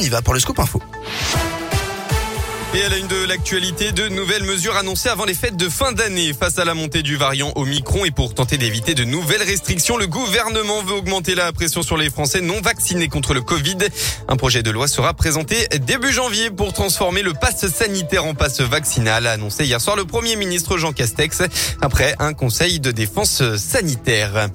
on y va pour le scoop info. Et à la une de l'actualité, de nouvelles mesures annoncées avant les fêtes de fin d'année face à la montée du variant Omicron et pour tenter d'éviter de nouvelles restrictions, le gouvernement veut augmenter la pression sur les Français non vaccinés contre le Covid. Un projet de loi sera présenté début janvier pour transformer le passe sanitaire en passe vaccinal, annoncé hier soir le premier ministre Jean Castex après un conseil de défense sanitaire.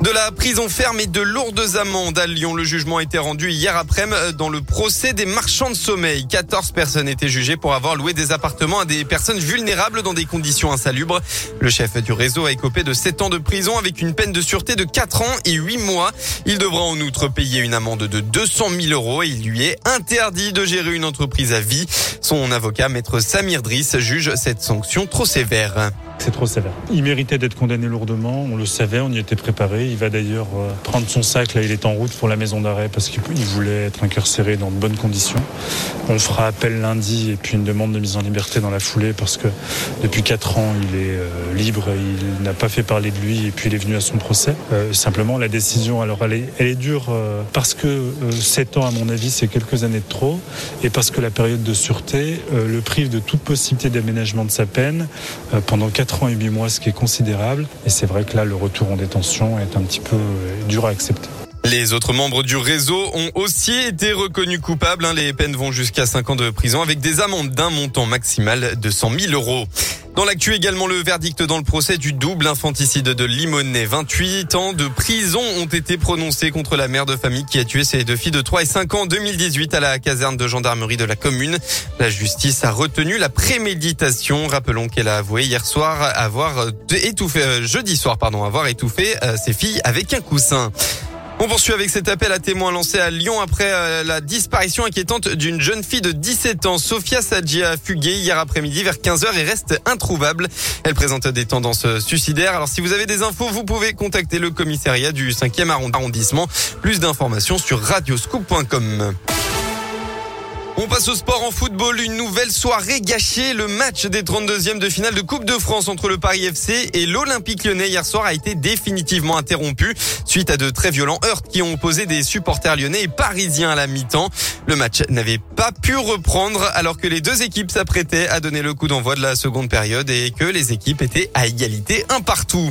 De la prison ferme et de lourdes amendes à Lyon. Le jugement a été rendu hier après-midi dans le procès des marchands de sommeil. 14 personnes étaient jugées pour avoir loué des appartements à des personnes vulnérables dans des conditions insalubres. Le chef du réseau a écopé de 7 ans de prison avec une peine de sûreté de 4 ans et 8 mois. Il devra en outre payer une amende de 200 000 euros et il lui est interdit de gérer une entreprise à vie. Son avocat, maître Samir Driss, juge cette sanction trop sévère. C'est trop sévère. Il méritait d'être condamné lourdement, on le savait, on y était préparé. Il va d'ailleurs euh, prendre son sac, là il est en route pour la maison d'arrêt parce qu'il voulait être incarcéré dans de bonnes conditions. On fera appel lundi et puis une demande de mise en liberté dans la foulée parce que depuis 4 ans il est euh, libre, il n'a pas fait parler de lui et puis il est venu à son procès. Euh, simplement la décision, alors elle est, dure parce que 7 ans à mon avis c'est quelques années de trop et parce que la période de sûreté le prive de toute possibilité d'aménagement de sa peine pendant 4 4 ans et 8 mois, ce qui est considérable. Et c'est vrai que là, le retour en détention est un petit peu euh, dur à accepter. Les autres membres du réseau ont aussi été reconnus coupables. Hein. Les peines vont jusqu'à 5 ans de prison avec des amendes d'un montant maximal de 100 000 euros. Dans l'actu également, le verdict dans le procès du double infanticide de Limonnet. 28 ans de prison ont été prononcés contre la mère de famille qui a tué ses deux filles de 3 et 5 ans en 2018 à la caserne de gendarmerie de la commune. La justice a retenu la préméditation. Rappelons qu'elle a avoué hier soir avoir étouffé, euh, jeudi soir, pardon, avoir étouffé euh, ses filles avec un coussin. On poursuit avec cet appel à témoins lancé à Lyon après euh, la disparition inquiétante d'une jeune fille de 17 ans. Sofia Sadji a fugué hier après-midi vers 15h et reste introuvable. Elle présente des tendances suicidaires. Alors si vous avez des infos, vous pouvez contacter le commissariat du 5e arrondissement. Plus d'informations sur radioscoop.com. On passe au sport en football. Une nouvelle soirée gâchée. Le match des 32e de finale de Coupe de France entre le Paris FC et l'Olympique lyonnais hier soir a été définitivement interrompu suite à de très violents heurts qui ont opposé des supporters lyonnais et parisiens à la mi-temps. Le match n'avait pas pu reprendre alors que les deux équipes s'apprêtaient à donner le coup d'envoi de la seconde période et que les équipes étaient à égalité un partout.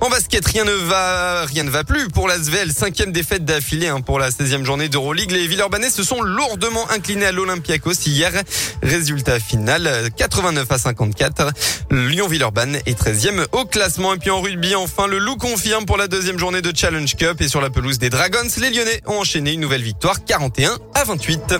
En basket, rien ne va, rien ne va plus pour la Svel. Cinquième défaite d'affilée hein, pour la 16e journée d'Euroleague. Les Villeurbanais se sont lourdement inclinés à l'Olympiakos hier. Résultat final, 89 à 54. Lyon-Villeurbanne est 13e au classement. Et puis en rugby, enfin, le loup confirme pour la deuxième journée de Challenge Cup. Et sur la pelouse des Dragons, les Lyonnais ont enchaîné une nouvelle victoire, 41 à 28.